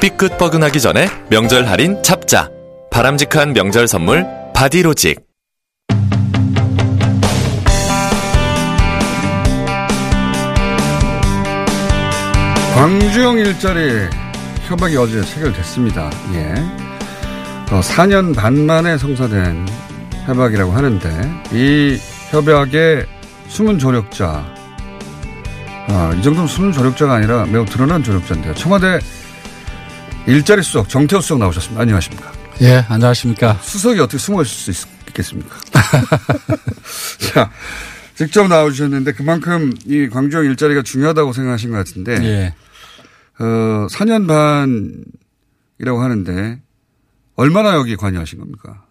삐끗 뻐근하기 전에 명절 할인 잡자. 바람직한 명절 선물 바디로직. 광주형 일자리 협약이 어제 체결됐습니다. 예. 어, 4년 반 만에 성사된 협약이라고 하는데 이 협약의 숨은 조력자 아, 이 정도면 숨은 조력자가 아니라 매우 드러난 조력자인데요. 청와대 일자리 수석 정태호 수석 나오셨습니다. 안녕하십니까? 예, 안녕하십니까? 수석이 어떻게 숨어 있을 수 있겠습니까? 자, 직접 나오셨는데 그만큼 이 광주형 일자리가 중요하다고 생각하신 것 같은데. 예. 어, 4년 반이라고 하는데 얼마나 여기 관여하신 겁니까?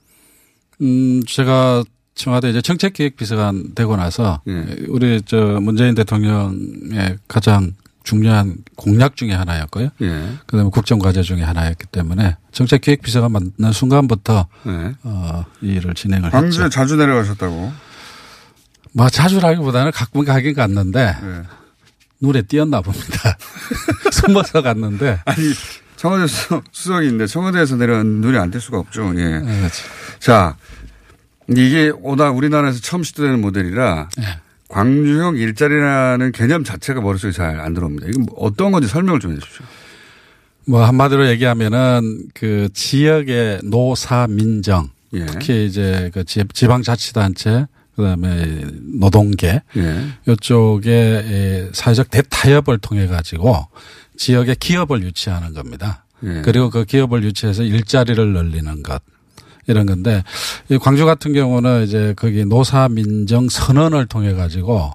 음, 제가 청와대 이제 정책기획비서관 되고 나서 예. 우리 저 문재인 대통령의 가장 중요한 공약 중에 하나였고요. 예. 그다음에 국정 과제 중에 하나였기 때문에 정책 기획 비서가 만난 순간부터 네. 어, 이 일을 진행을 광주에 했죠. 자주 내려가셨다고. 뭐 자주라기보다는 가끔 가긴 갔는데 예. 눈에 띄었나 봅니다. 숨어서 갔는데. 아니, 청와대 수석, 수석인데 청와대에서 내려온 눈이 안뜰 수가 없죠. 예. 예, 그렇죠. 자, 이게 오다 우리나라에서 처음 시도되는 모델이라 예. 광주형 일자리라는 개념 자체가 머릿속에 잘 안 들어옵니다. 이건 뭐 어떤 건지 설명을 좀 해 주십시오. 뭐 한마디로 얘기하면은 그 지역의 노사민정 예. 특히 이제 그 지- 지방자치단체 그다음에 노동계 예. 이쪽에 사회적 대타협을 통해 가지고 지역의 기업을 유치하는 겁니다. 예. 그리고 그 기업을 유치해서 일자리를 늘리는 것 이런 건데 이 광주 같은 경우는 이제 거기 노사 민정 선언을 통해 가지고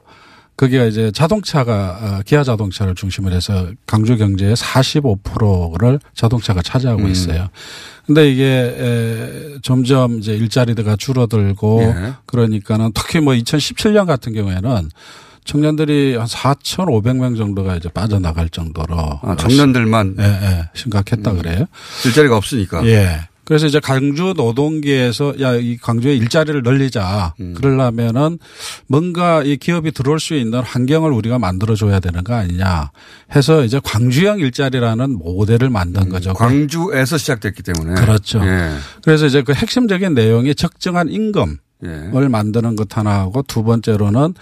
거기가 이제 자동차가 어, 기아 자동차를 중심으로 해서 광주 경제의 45%를 자동차가 차지하고 음. 있어요. 근데 이게 에, 점점 이제 일자리가 줄어들고 예. 그러니까는 특히 뭐 2017년 같은 경우에는 청년들이 한 4,500명 정도가 이제 빠져나갈 정도로 아, 청년들만 예, 예, 심각했다 그래요. 일자리가 없으니까. 예. 그래서 이제 광주 노동계에서 야, 이 광주에 일자리를 늘리자. 음. 그러려면은 뭔가 이 기업이 들어올 수 있는 환경을 우리가 만들어줘야 되는 거 아니냐 해서 이제 광주형 일자리라는 모델을 만든 거죠. 광주에서 시작됐기 때문에. 그렇죠. 예. 그래서 이제 그 핵심적인 내용이 적정한 임금을 예. 만드는 것 하나하고 두 번째로는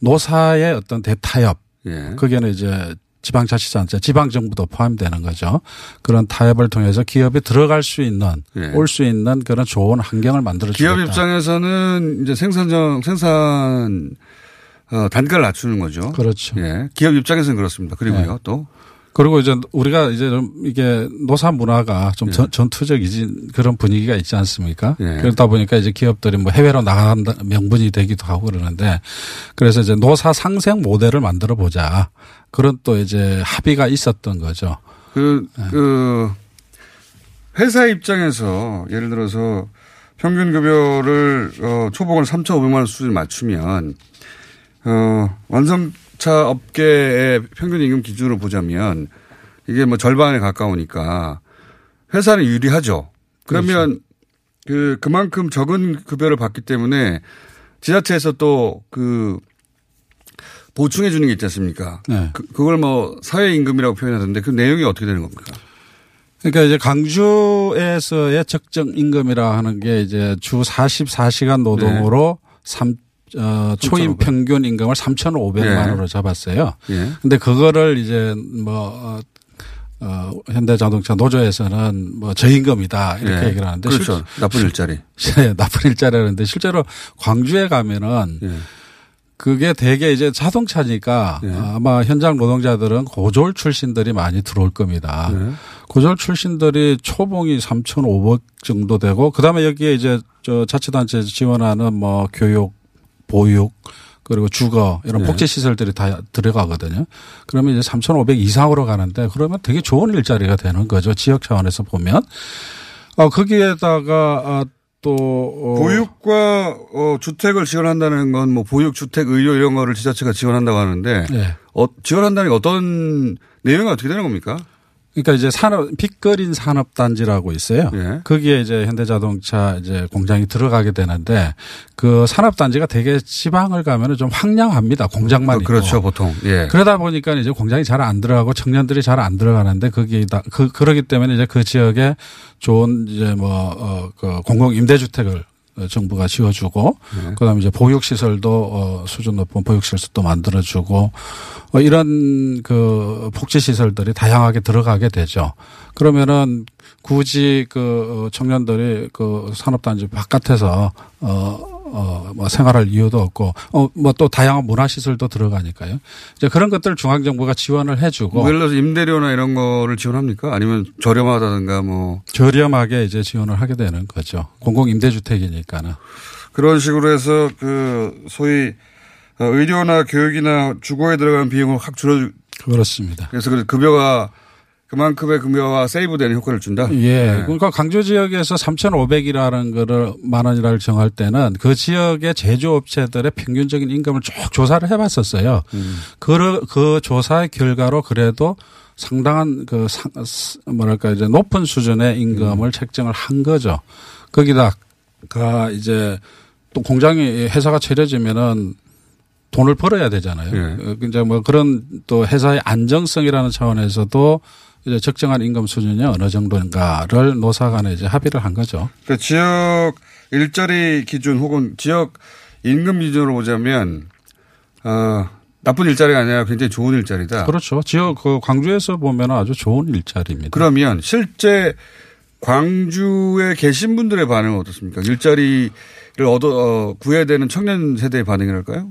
노사의 어떤 대타협. 예. 그게는 이제 지방자치단체, 지방정부도 포함되는 거죠. 그런 타협을 통해서 기업이 들어갈 수 있는, 예. 올수 있는 그런 좋은 환경을 만들어 주겠다. 기업 입장에서는 이제 생산정, 생산, 어, 단가를 낮추는 거죠. 그렇죠. 예. 기업 입장에서는 그렇습니다. 그리고요, 네. 또. 그리고 이제 우리가 이제 좀 이게 노사 문화가 좀 예. 전, 전투적이지 그런 분위기가 있지 않습니까? 예. 그러다 보니까 이제 기업들이 뭐 해외로 나간다 명분이 되기도 하고 그러는데 그래서 이제 노사 상생 모델을 만들어 보자. 그런 또 이제 합의가 있었던 거죠. 그, 네. 그, 회사 입장에서 예를 들어서 평균 급여를, 어, 초봉을 3,500만 원 수준 맞추면, 어, 완성 차 업계의 평균 임금 기준으로 보자면 이게 뭐 절반에 가까우니까 회사는 유리하죠. 그러면 그, 그만큼 적은 급여를 받기 때문에 지자체에서 또 그, 보충해 주는 게 있지 않습니까? 네. 그, 그걸 뭐 사회 임금이라고 표현하던데 그 내용이 어떻게 되는 겁니까? 그러니까 이제 강주에서의 적정 임금이라 하는 게 이제 주 44시간 노동으로 삼 어, 초임 3,500. 평균 임금을 3,500만 예. 원으로 잡았어요. 예. 근데 그거를 이제 뭐, 어, 어, 현대자동차 노조에서는 뭐 저임금이다 이렇게 예. 얘기를 하는데 그렇죠. 나쁜 일자리. 실, 나쁜 일자리라는데 실제로 광주에 가면은 예. 그게 대개 이제 자동차니까 예. 아마 현장 노동자들은 고졸 출신들이 많이 들어올 겁니다. 네. 고졸 출신들이 초봉이 3,500 정도 되고 그다음에 여기에 이제 저 자치단체 지원하는 뭐 교육, 보육 그리고 주거 이런 네. 복지 시설들이 다 들어가거든요. 그러면 이제 3,500 이상으로 가는데 그러면 되게 좋은 일자리가 되는 거죠. 지역 차원에서 보면. 어, 거기에다가 아, 또 어, 보육과 어, 주택을 지원한다는 건 뭐 보육, 주택, 의료 이런 거를 지자체가 지원한다고 하는데 예. 어, 지원한다는 게 어떤 내용이 어떻게 되는 겁니까? 그러니까 이제 산업 빚거린 산업 단지라고 있어요. 예. 거기에 이제 현대자동차 이제 공장이 들어가게 되는데 그 산업 단지가 되게 지방을 가면은 좀 황량합니다. 공장만 어, 있고. 그렇죠, 보통. 예. 그러다 보니까 이제 공장이 잘 안 들어가고 청년들이 잘 안 들어가는데 거기다 그 그러기 때문에 이제 그 지역에 좋은 이제 뭐어그 공공 임대주택을 정부가 지어주고 그다음에 이제 보육 시설도 어 수준 높은 보육 시설도 만들어주고 어 이런 그 복지 시설들이 다양하게 들어가게 되죠. 그러면은 굳이 그 청년들이 그 산업 단지 바깥에서 어 어, 뭐 생활할 이유도 없고, 어, 뭐 또 다양한 문화시설도 들어가니까요. 이제 그런 것들을 중앙정부가 지원을 해주고 뭐 예를 들어서 임대료나 이런 거를 지원합니까? 아니면 저렴하다든가 뭐 저렴하게 이제 지원을 하게 되는 거죠. 공공임대주택이니까는. 그런 식으로 해서 그 소위 어, 의료나 교육이나 주거에 들어간 비용을 확 줄여 그렇습니다. 그래서 그 급여가 그만큼의 급여가 세이브되는 효과를 준다. 예. 네. 그러니까 강조 지역에서 3,500이라는 거를 만 원이라를 정할 때는 그 지역의 제조업체들의 평균적인 임금을 쭉 조사를 해 봤었어요. 그, 그 조사의 결과로 그래도 상당한 그 상, 뭐랄까 이제 높은 수준의 임금을 책정을 한 거죠. 거기다가 이제 또 공장이 회사가 차려지면은 돈을 벌어야 되잖아요. 예. 어, 이제 뭐 그런 또 회사의 안정성이라는 차원에서도 이제 적정한 임금 수준이 어느 정도인가를 노사 간에 이제 합의를 한 거죠. 그 지역 일자리 기준 혹은 지역 임금 기준으로 보자면 어, 나쁜 일자리가 아니라 굉장히 좋은 일자리다. 그렇죠. 지역 그 광주에서 보면 아주 좋은 일자리입니다. 그러면 실제 광주에 계신 분들의 반응은 어떻습니까? 일자리를 얻어 어, 구해야 되는 청년 세대의 반응이랄까요?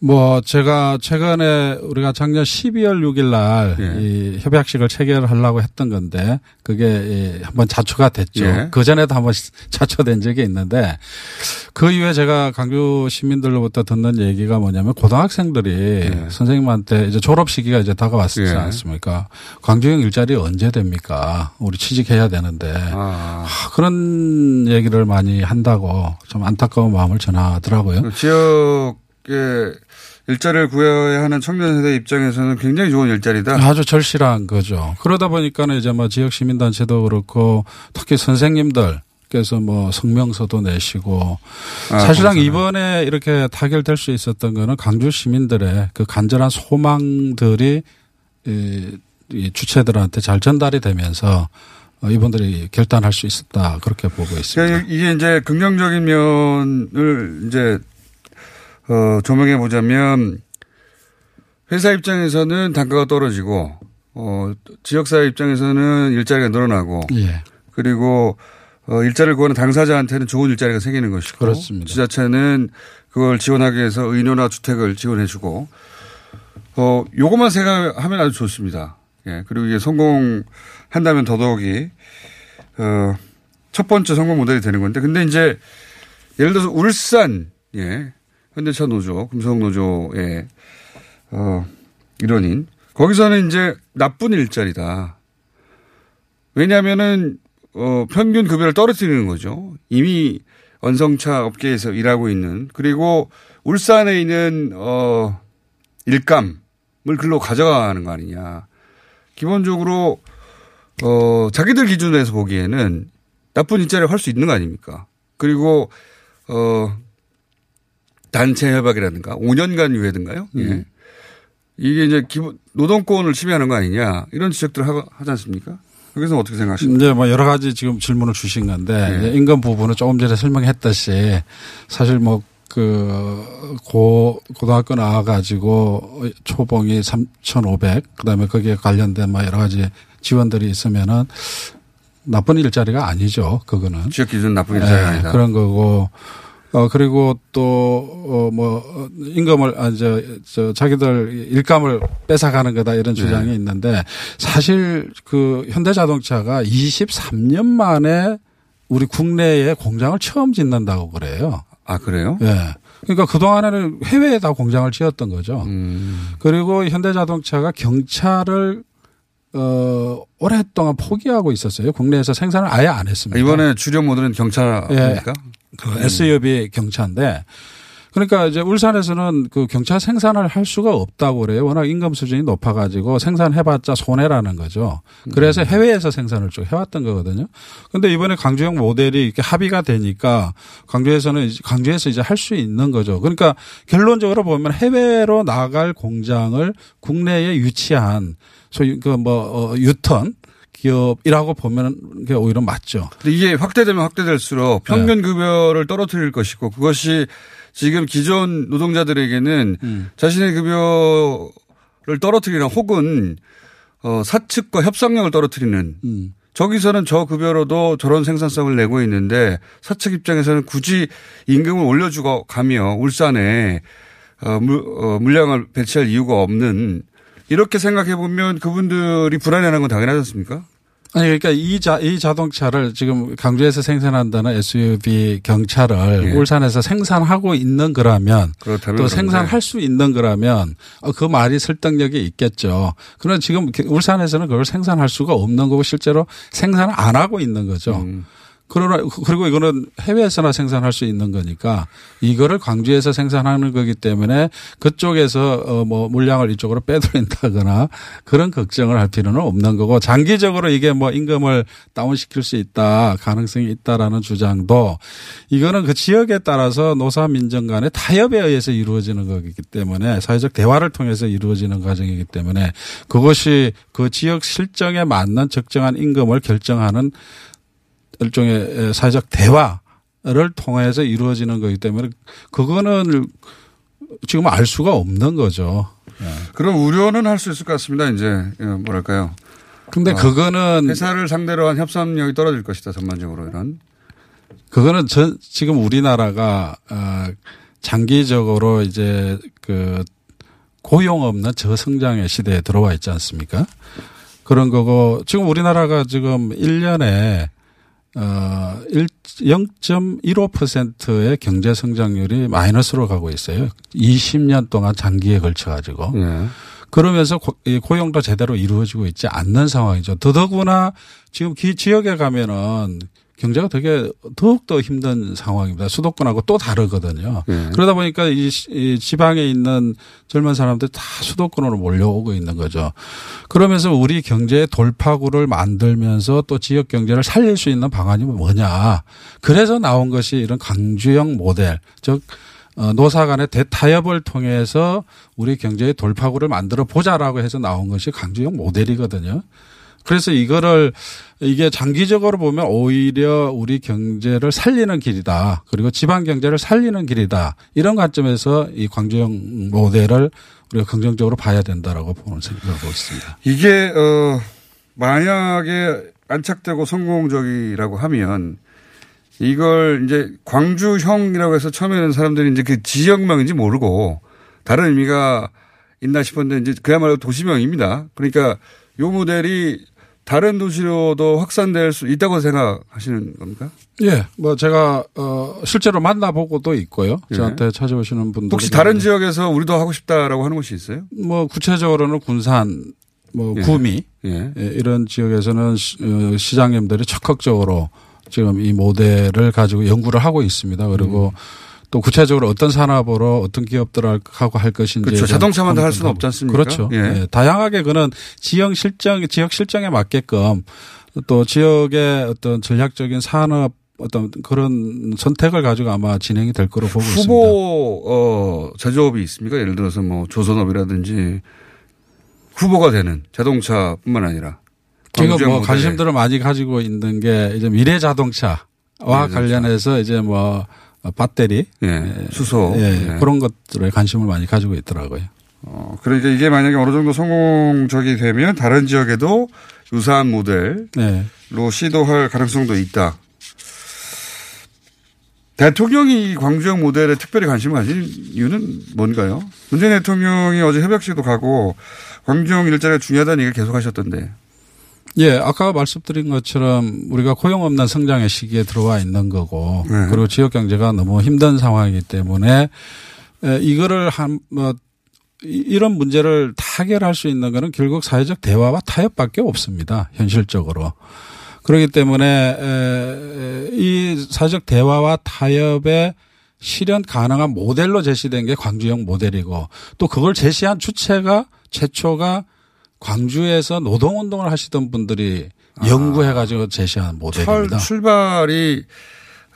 뭐 제가 최근에 우리가 작년 12월 6일 날 예. 이 협약식을 체결하려고 했던 건데 그게 이 한번 자초가 됐죠. 예. 그 전에도 한번 자초된 적이 있는데 그 이후에 제가 강주 시민들로부터 듣는 얘기가 뭐냐면 고등학생들이 선생님한테 이제 졸업 시기가 이제 다가왔지 예. 않습니까? 광주형 일자리 언제 됩니까? 우리 취직해야 되는데 아. 아, 그런 얘기를 많이 한다고 좀 안타까운 마음을 전하더라고요. 그 지역에 일자리를 구해야 하는 청년 세대 입장에서는 굉장히 좋은 일자리다. 아주 절실한 거죠. 그러다 보니까는 이제 뭐 지역 시민 단체도 그렇고 특히 선생님들 께서 뭐 성명서도 내시고 아, 사실상 감사합니다. 이번에 이렇게 타결될 수 있었던 거는 강주 시민들의 그 간절한 소망들이 이, 이 주체들한테 잘 전달이 되면서 어, 이분들이 결단할 수 있었다 그렇게 보고 있습니다. 그러니까 이게 이제 긍정적인 면을 이제 어, 조명해 보자면 회사 입장에서는 단가가 떨어지고 어, 지역사회 입장에서는 일자리가 늘어나고 예. 그리고 어, 일자리를 구하는 당사자한테는 좋은 일자리가 생기는 것이고 그렇습니다. 지자체는 그걸 지원하기 위해서 의료나 주택을 지원해 주고 어, 요것만 생각하면 아주 좋습니다. 예. 그리고 이게 성공한다면 더더욱이 어, 첫 번째 성공 모델이 되는 건데 근데 이제 예를 들어서 울산 예. 현대차 노조, 금속 노조의 어, 일원인 거기서는 이제 나쁜 일자리다. 왜냐하면은 어, 평균 급여를 떨어뜨리는 거죠. 이미 원성차 업계에서 일하고 있는 그리고 울산에 있는 어, 일감을 글로 가져가는 거 아니냐. 기본적으로 어, 자기들 기준으로 해서 보기에는 나쁜 일자리를 할 수 있는 거 아닙니까? 그리고 어, 단체 협약이라든가 5년간 유예든가요? 예. 이게 이제 기본 노동권을 침해하는 거 아니냐 이런 지적들을 하, 하지 않습니까? 여기서 어떻게 생각하십니까? 이제 뭐 여러 가지 지금 질문을 주신 건데 네. 이제 임금 부분은 조금 전에 설명했듯이 사실 뭐 그 고 고등학교 나와 가지고 초봉이 3,500 그 다음에 거기에 관련된 뭐 여러 가지 지원들이 있으면은 나쁜 일자리가 아니죠. 그거는. 지역 기준 나쁜 일자리가 예, 아니다. 그런 거고 어 그리고 또 어 뭐 임금을 아 저 저 자기들 일감을 뺏어가는 거다 이런 네. 주장이 있는데 사실 그 현대자동차가 23년 만에 우리 국내에 공장을 처음 짓는다고 그래요. 아 그래요? 예. 그러니까 그동안에는 해외에 다 공장을 지었던 거죠. 음. 그리고 현대자동차가 경차를 어 오랫동안 포기하고 있었어요. 국내에서 생산을 아예 안 했습니다. 이번에 주력 모델은 경차입니까? 그 SUV 경차인데 그러니까 이제 울산에서는 그 경차 생산을 할 수가 없다고 그래요. 워낙 임금 수준이 높아가지고 생산해봤자 손해라는 거죠. 그래서 해외에서 생산을 쭉 해왔던 거거든요. 근데 이번에 강주형 모델이 이렇게 합의가 되니까 강주에서는 이제 강주에서 이제 할 수 있는 거죠. 그러니까 결론적으로 보면 해외로 나갈 공장을 국내에 유치한 소위 그뭐 어, 유턴 기업이라고 보면 게 오히려 맞죠. 근데 이게 확대되면 확대될수록 네. 평균 급여를 떨어뜨릴 것이고 그것이 지금 기존 노동자들에게는 음. 자신의 급여를 떨어뜨리는 혹은 어, 사측과 협상력을 떨어뜨리는 음. 저기서는 저 급여로도 저런 생산성을 내고 있는데 사측 입장에서는 굳이 임금을 올려주고 가며 울산에 어, 물, 어, 물량을 배치할 이유가 없는 이렇게 생각해 보면 그분들이 불안해하는 건 당연하지 않습니까? 아니 그러니까 이, 자, 이 자동차를 지금 강주에서 생산한다는 SUV 경차를 예. 울산에서 생산하고 있는 거라면 그렇다면 또 그런데 생산할 수 있는 거라면 어, 그 말이 설득력이 있겠죠. 그러나 지금 울산에서는 그걸 생산할 수가 없는 거고 실제로 생산을 안 하고 있는 거죠. 음. 그러나 그리고 이거는 해외에서나 생산할 수 있는 거니까 이거를 광주에서 생산하는 거기 때문에 그쪽에서 어뭐 물량을 이쪽으로 빼돌린다거나 그런 걱정을 할 필요는 없는 거고 장기적으로 이게 뭐 임금을 다운시킬 수 있다 가능성이 있다라는 주장도 이거는 그 지역에 따라서 노사 민정 간의 타협에 의해서 이루어지는 거기 때문에 사회적 대화를 통해서 이루어지는 과정이기 때문에 그것이 그 지역 실정에 맞는 적정한 임금을 결정하는 일종의 사회적 대화를 통해서 이루어지는 거기 때문에 그거는 지금 알 수가 없는 거죠. 그런 우려는 할 수 있을 것 같습니다. 이제 예, 뭐랄까요. 근데 어, 그거는 회사를 상대로 한 협상력이 떨어질 것이다. 전반적으로 이런. 그거는 전 지금 우리나라가 어 장기적으로 이제 그 고용 없는 저성장의 시대에 들어와 있지 않습니까? 그런 거고 지금 우리나라가 지금 1년에 어 0.15%의 경제 성장률이 마이너스로 가고 있어요. 20년 동안 장기에 걸쳐 가지고. 예. 그러면서 고용도 제대로 이루어지고 있지 않는 상황이죠. 더더구나 지금 기 지역에 가면은 경제가 되게 더욱더 힘든 상황입니다. 수도권하고 또 다르거든요. 예. 그러다 보니까 이, 시- 이 지방에 있는 젊은 사람들 다 수도권으로 몰려오고 있는 거죠. 그러면서 우리 경제의 돌파구를 만들면서 또 지역 경제를 살릴 수 있는 방안이 뭐냐. 그래서 나온 것이 이런 강주형 모델, 즉 어, 노사 간의 대타협을 통해서 우리 경제의 돌파구를 만들어 보자라고 해서 나온 것이 강주형 모델이거든요. 그래서 이거를 이게 장기적으로 보면 오히려 우리 경제를 살리는 길이다. 그리고 지방 경제를 살리는 길이다. 이런 관점에서 이 광주형 모델을 우리가 긍정적으로 봐야 된다라고 보는 생각을 하고 있습니다. 이게 어 만약에 안착되고 성공적이라고 하면 이걸 이제 광주형이라고 해서 처음에는 사람들이 이제 그 지역명인지 모르고 다른 의미가 있나 싶었는데 이제 그야말로 도시명입니다. 그러니까 요 모델이 다른 도시로도 확산될 수 있다고 생각하시는 겁니까? 예, 뭐 제가 어 실제로 만나보고도 있고요. 예. 저한테 찾아오시는 분들 혹시 다른 지역에서 우리도 하고 싶다라고 하는 곳이 있어요? 뭐 구체적으로는 군산, 뭐 예. 구미 예. 예, 이런 지역에서는 시- 어, 시장님들이 적극적으로 지금 이 모델을 가지고 연구를 하고 있습니다. 그리고 음. 또 구체적으로 어떤 산업으로 어떤 기업들하고 할 것인지 그렇죠. 자동차만 다할 수는 없지 않습니까? 그렇죠. 예. 예, 다양하게 그는 지역 실정 지역 실정에 맞게끔 또 지역의 어떤 전략적인 산업 어떤 그런 선택을 가지고 아마 진행이 될 거로 보고 있습니다. 후보 어 제조업이 있습니까? 예를 들어서 뭐 조선업이라든지 후보가 되는 자동차뿐만 아니라 지금 뭐. 관심들을 많이 가지고 있는 게 이제 미래 자동차와 미래 자동차. 관련해서 이제 뭐 배터리 예, 수소 예, 예. 그런 것들에 관심을 많이 가지고 있더라고요. 어, 그러니까 이게 만약에 어느 정도 성공적이 되면 다른 지역에도 유사한 모델로 네. 시도할 가능성도 있다. 대통령이 이 광주형 모델에 특별히 관심을 가진 이유는 뭔가요? 문재인 대통령이 어제 협약식도 가고 광주형 일자리가 중요하다는 얘기를 계속 하셨던데. 예, 아까 말씀드린 것처럼 우리가 고용 없는 성장의 시기에 들어와 있는 거고 네. 그리고 지역 경제가 너무 힘든 상황이기 때문에 에, 이거를 한, 뭐, 이- 이런 문제를 타결할 수 있는 거는 결국 사회적 대화와 타협밖에 없습니다. 현실적으로. 그렇기 때문에 에, 이 사회적 대화와 타협의 실현 가능한 모델로 제시된 게 광주형 모델이고 또 그걸 제시한 주체가 최초가 광주에서 노동운동을 하시던 분들이 연구해가지고 제시한 철, 모델입니다. 출발이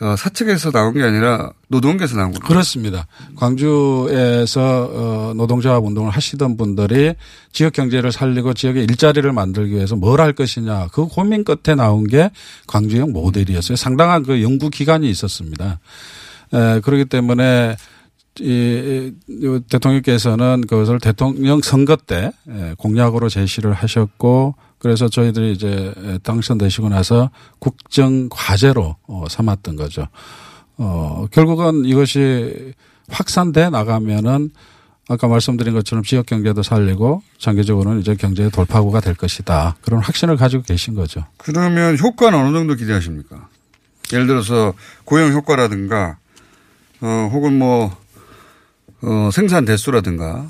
어, 사측에서 나온 게 아니라 노동계에서 나온 거죠. 그렇습니다. 광주에서 어, 노동조합 운동을 하시던 분들이 지역 경제를 살리고 지역의 일자리를 만들기 위해서 뭘 할 것이냐 그 고민 끝에 나온 게 광주형 모델이었어요. 상당한 그 연구 기간이 있었습니다. 에, 그렇기 때문에 이, 이 대통령께서는 그것을 대통령 선거 때 에, 공약으로 제시를 하셨고 그래서 저희들이 이제 당선되시고 나서 국정 과제로 어, 삼았던 거죠. 어, 결국은 이것이 확산돼 나가면은 아까 말씀드린 것처럼 지역 경제도 살리고 장기적으로는 이제 경제의 돌파구가 될 것이다. 그런 확신을 가지고 계신 거죠. 그러면 효과는 어느 정도 기대하십니까? 예를 들어서 고용 효과라든가 어, 혹은 뭐 어, 생산 대수라든가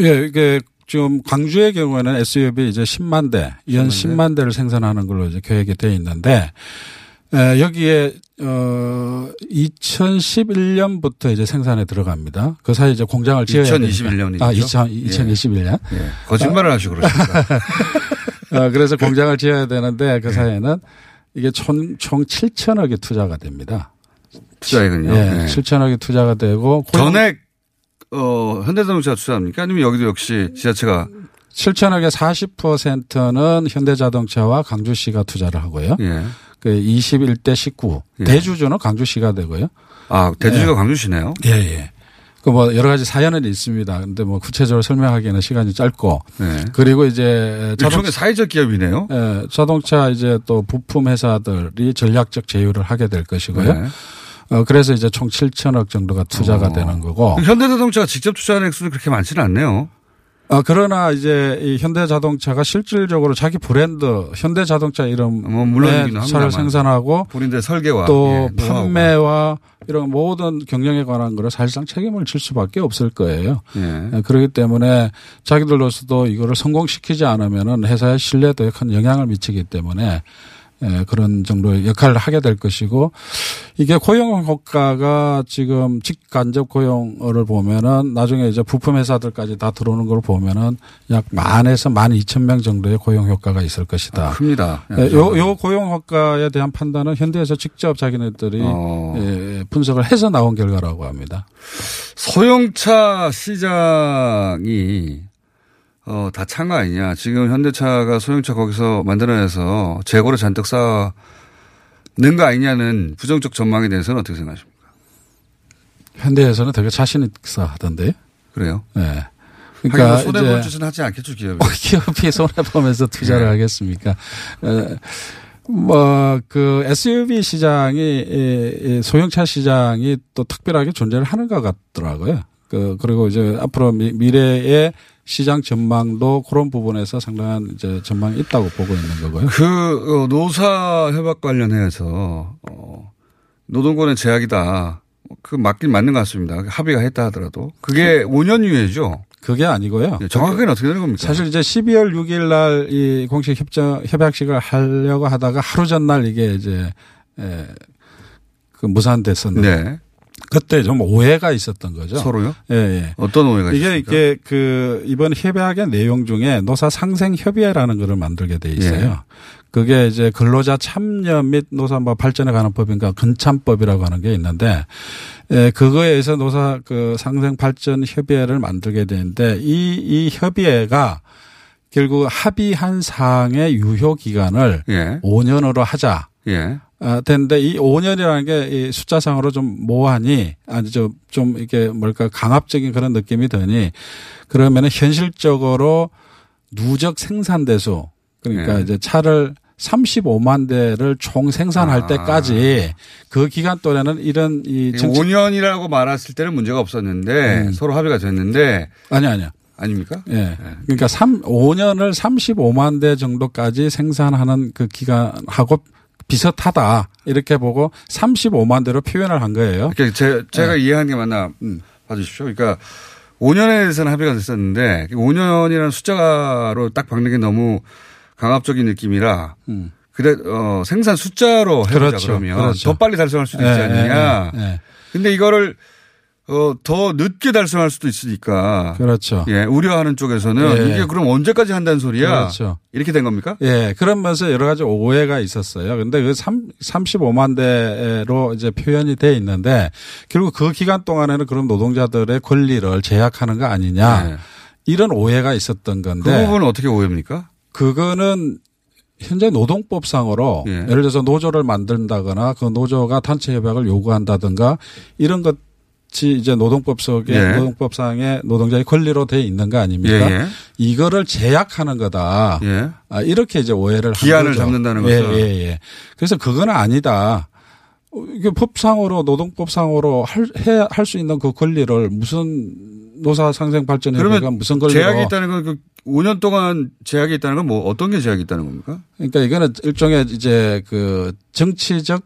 예, 이게 지금 광주의 경우에는 SUV 이제 10만 대, 연 10만 대를 생산하는 걸로 이제 계획이 돼 있는데 에, 여기에 어 2011년부터 이제 생산에 들어갑니다. 그 사이 이제 공장을 지어야 2021 년이죠? 아, 2000, 2021년. 예. 거짓말을 하시고 그러십니까? 어, 그래서 공장을 지어야 되는데 그 사이에는 이게 총, 총 7천억이 투자가 됩니다. 투자액은요. 예, 예. 7천억이 투자가 되고 전액 어, 현대자동차가 투자합니까? 아니면 여기도 역시 지자체가 7천억의 40%는 현대자동차와 광주시가 투자를 하고요. 예. 그 21대 19 예. 대주주는 광주시가 되고요. 아 대주주가. 예, 예. 그 뭐 여러 가지 사연은 있습니다. 근데 뭐 구체적으로 설명하기에는 시간이 짧고 네. 그리고 이제 자동, 일종의 사회적 기업이네요. 예, 자동차 이제 또 부품 회사들이 전략적 제휴를 하게 될 것이고요. 네. 어, 그래서 이제 총 7천억 정도가 투자가 어. 되는 거고. 현대자동차가 직접 투자한 액수는 그렇게 많지는 않네요. 아, 그러나 이제 이 현대자동차가 실질적으로 자기 브랜드 현대자동차 이름 뭐 물론이긴 차를 합니다만. 생산하고 본인들 설계와 또 예. 판매와 이런 모든 경영에 관한 거를 사실상 책임을 질 수밖에 없을 거예요. 예. 예, 그렇기 때문에 자기들로서도 이거를 성공시키지 않으면은 회사의 신뢰도에 큰 영향을 미치기 때문에 예, 그런 정도의 역할을 하게 될 것이고 이게 고용 효과가 지금 직간접 고용을 보면은 나중에 이제 부품 회사들까지 다 들어오는 걸 보면은 약 만에서 만 이천 명 정도의 고용 효과가 있을 것이다. 큽니다. 예, 요, 요 고용 효과에 대한 판단은 현대에서 직접 자기네들이 어. 예, 분석을 해서 나온 결과라고 합니다. 소형차 시장이 어, 다 찬 거 아니냐. 지금 현대차가 소형차 거기서 만들어내서 재고를 잔뜩 쌓는 거 아니냐는 부정적 전망에 대해서는 어떻게 생각하십니까? 현대에서는 되게 자신 있어 하던데. 그래요? 예. 그러니까 그러니까 손해볼 짓은 하지 않겠죠, 기업이. 뭐 기업이 손해 보면서 투자를 네. 하겠습니까? 뭐그 SUV 시장이 이 소형차 시장이 또 특별하게 존재를 하는 것 같더라고요. 그 그리고 이제 앞으로 미- 미래의 시장 전망도 그런 부분에서 상당한 이제 전망이 있다고 보고 있는 거고요. 그 어, 노사 협약 관련해서 어, 노동권의 제약이다. 그 맞긴 맞는 것 같습니다. 합의가 했다 하더라도 그게 5년 이후에죠. 그게 아니고요. 예, 정확하게는 어떻게 되는 겁니까? 사실 이제 12월 6일 날 이 공식 협정 협약식을 하려고 하다가 하루 전날 이게 이제 에, 그 무산됐었는데 네. 그때 좀 오해가 있었던 거죠. 서로요? 예, 예. 어떤 오해가 이게 있습니까? 이게 그 이번 협약의 내용 중에 노사 상생 협의회라는 거를 만들게 돼 있어요. 예. 그게 이제 근로자 참여 및 노사 뭐 발전에 관한 법인가 근참법이라고 하는 게 있는데 예, 그거에 의해서 노사 그 상생 발전 협의회를 만들게 되는데 이 이 협의회가 결국 합의한 사항의 유효 기간을 예. 5년으로 하자. 예. 아, 됐는데 이 5년이라는 게 이 숫자상으로 좀 모하니 아니 좀, 좀 이게 뭘까 강압적인 그런 느낌이 드니 그러면은 현실적으로 누적 생산 대수 그러니까 네. 이제 차를 35만 대를 총 생산할 아. 때까지 그 기간 동안에는 이런 이 정치 5년이라고 말했을 때는 문제가 없었는데 음. 서로 합의가 됐는데 아니 아니요. 아닙니까? 예. 그러니까 3 5년을 35만 대 정도까지 생산하는 그 기간하고 비슷하다. 이렇게 보고 35만 대로 표현을 한 거예요. 그러니까 제, 네. 제가 이해한 게 맞나 음, 봐주십시오. 그러니까 5년에 대해서는 합의가 됐었는데 5년이라는 숫자로 딱 박는 게 너무 강압적인 느낌이라 음. 그래 어, 생산 숫자로 해보자 그렇죠. 그러면 그렇죠. 더 빨리 달성할 수도 있지 예, 않느냐. 예, 예, 예. 근데 이거를 어, 더 늦게 달성할 수도 있으니까 그렇죠. 예, 우려하는 쪽에서는 예. 이게 그럼 언제까지 한다는 소리야? 그렇죠. 이렇게 된 겁니까? 예, 그러면서 여러 가지 오해가 있었어요. 근데 그 3, 35만 대로 이제 표현이 돼 있는데 결국 그 기간 동안에는 그럼 노동자들의 권리를 제약하는 거 아니냐. 네. 이런 오해가 있었던 그 건데 부분은 어떻게 오해입니까? 그거는 현재 노동법상으로 예. 예를 들어서 노조를 만든다거나 그 노조가 단체 협약을 요구한다든가 이런 것 이 이제 노동법 속에 예. 노동법상의 노동자의 권리로 돼 있는 거 아닙니까? 예, 예. 이거를 제약하는 거다. 예. 아, 이렇게 이제 오해를 한 기한을. 잡는다는 예, 거죠. 예, 예. 그래서 그거는 아니다. 어, 이게 법상으로 노동법상으로 할할 수 있는 그 권리를 무슨 노사 상생 발전 협회가 그러면 무슨 권리로 제약이 있다는 건 그 5년 동안 제약이 있다는 건 뭐 어떤 게 제약이 있다는 겁니까? 그러니까 이거는 일종의 이제 그 정치적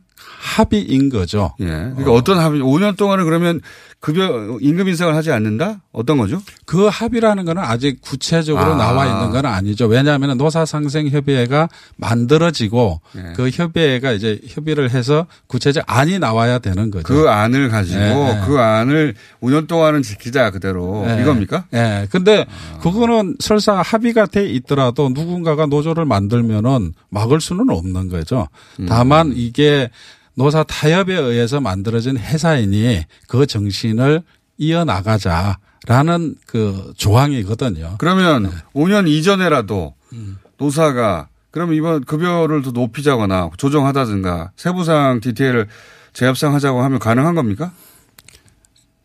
합의인 거죠. 예. 그러니까 어. 떤 합의, 5년 동안은 그러면 급여, 임금 인상을 하지 않는다? 어떤 거죠? 그 합의라는 거는 아직 구체적으로 아. 나와 있는 건 아니죠. 왜냐하면 노사상생 협의회가 만들어지고 예. 그 협의회가 이제 협의를 해서 구체적 안이 나와야 되는 거죠. 그 안을 가지고 예, 예. 그 안을 5년 동안은 지키자 그대로 예. 이겁니까? 예. 근데 그거는 설사 합의가 돼 있더라도 누군가가 노조를 만들면은 막을 수는 없는 거죠. 음. 다만 이게 노사 타협에 의해서 만들어진 회사이니 그 정신 을 이어나가자라는 그 조항이거든요. 그러면 네. 5년 이전에라도 음. 노사가 그러면 이번 급여를 더 높이자거나 조정하다든가 세부상 디테일을 재협상 하자고 하면 가능한 겁니까?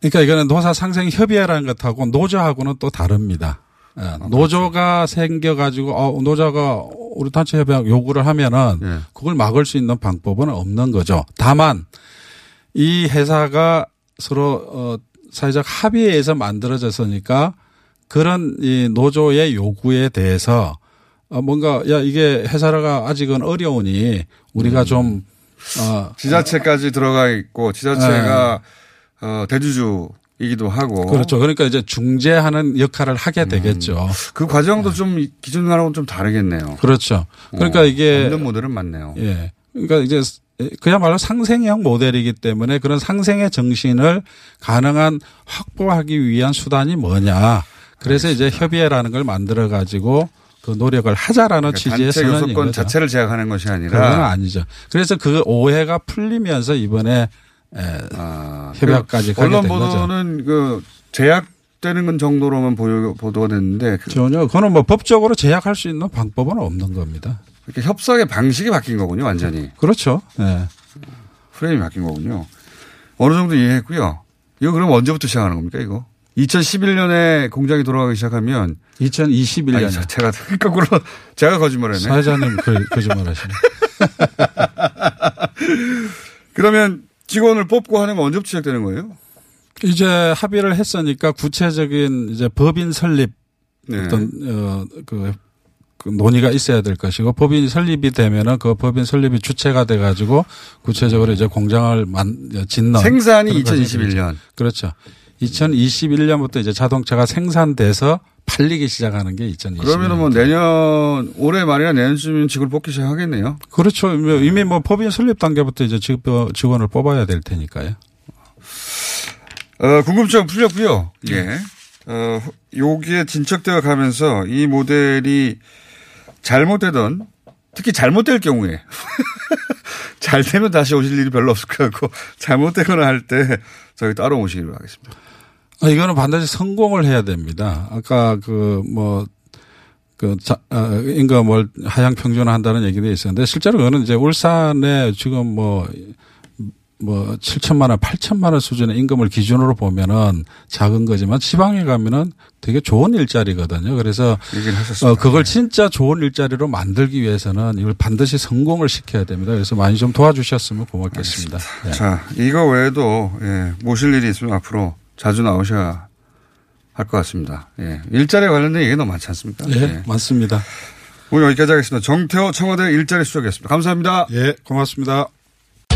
그러니까 이거는 노사 상생 협의회라는 것하고 노조하고는 또 다릅니다. 예, 아, 노조가 생겨가지고 어, 노조가 우리 단체 협약 요구를 하면은 예. 그걸 막을 수 있는 방법은 없는 거죠. 다만 이 회사가 서로 어, 사회적 합의에 의해서 만들어졌으니까 그런 이 노조의 요구에 대해서 어, 뭔가 야 이게 회사가 아직은 어려우니 우리가 좀 어, 지자체까지 들어가 있고 지자체가 어, 대주주이기도 하고 그렇죠. 그러니까 이제 중재하는 역할을 하게 되겠죠. 그 과정도 좀 기존하고는 좀 다르겠네요. 그렇죠. 그러니까 어, 이게 없는 모델은 맞네요. 예. 그러니까 이제 그야말로 상생형 모델이기 때문에 그런 상생의 정신을 가능한 확보하기 위한 수단이 뭐냐. 그래서 이제 협의회라는 걸 만들어 가지고 그 노력을 하자라는 그러니까 취지의 선언인 거죠. 자체를 제약하는 것이 그건 아니라 아니죠. 그래서 그 오해가 풀리면서 이번에 에, 아, 협약까지 그 가게 언론 된 거죠. 보도는 그 제약 되는 건 정도로만 보도가 됐는데 그 전혀 그거는 뭐 법적으로 제약할 수 있는 방법은 없는 겁니다. 이렇게 협상의 방식이 바뀐 거군요, 완전히. 그렇죠. 예. 프레임이 바뀐 거군요. 어느 정도 이해했고요. 이거 그럼 언제부터 시작하는 겁니까, 이거? 2011년에 공장이 돌아가기 시작하면 2021년 아니, 저- 제가 거꾸로 제가 거짓말했네. 사회자님 그, 거짓말 하시네. 그러면 직원을 뽑고 하는 건 언제부터 시작되는 거예요? 이제 합의를 했으니까 구체적인 이제 법인 설립 네. 어떤 어그 그 논의가 있어야 될 것이고 법인이 설립이 되면은 그 법인 설립이 주체가 돼 가지고 구체적으로 이제 공장을 만 짓는 생산이 그런 과정이 2021년. 그렇죠. 2021년부터 이제 자동차가 생산돼서 팔리기 시작하는 게 2020년. 그러면은 뭐 내년 올해 말이나 내년쯤이면 직원 뽑기 시작하겠네요. 그렇죠. 이미 뭐 법인 설립 단계부터 이제 직원- 직원을 뽑아야 될 테니까요. 어, 궁금증 풀렸고요. 예. 어, 여기에 진척되어 가면서 이 모델이 잘못되던 특히 잘못될 경우에 잘 되면 다시 오실 일이 별로 없을 것 같고 잘못되거나 할 때 저희 따로 모시기로 하겠습니다. 아, 이거는 반드시 성공을 해야 됩니다. 아까 그 뭐, 그, 자, 어, 임금을 하향 평준화 한다는 얘기도 있었는데 실제로 그거는 이제 울산에 지금 뭐, 뭐 7천만 원, 8천만 원 수준의 임금을 기준으로 보면은 작은 거지만 지방에 가면은 되게 좋은 일자리거든요. 그래서. 어, 그걸 진짜 좋은 일자리로 만들기 위해서는 이걸 반드시 성공을 시켜야 됩니다. 그래서 많이 좀 도와주셨으면 고맙겠습니다. 예. 자, 이거 외에도 예, 모실 일이 있으면 앞으로 자주 나오셔야 할 것 같습니다. 예. 일자리에 관련된 얘기 너무 많지 않습니까? 예, 예. 맞습니다. 오늘 여기까지 하겠습니다. 정태호 청와대 일자리 수석이었습니다. 감사합니다. 예, 고맙습니다.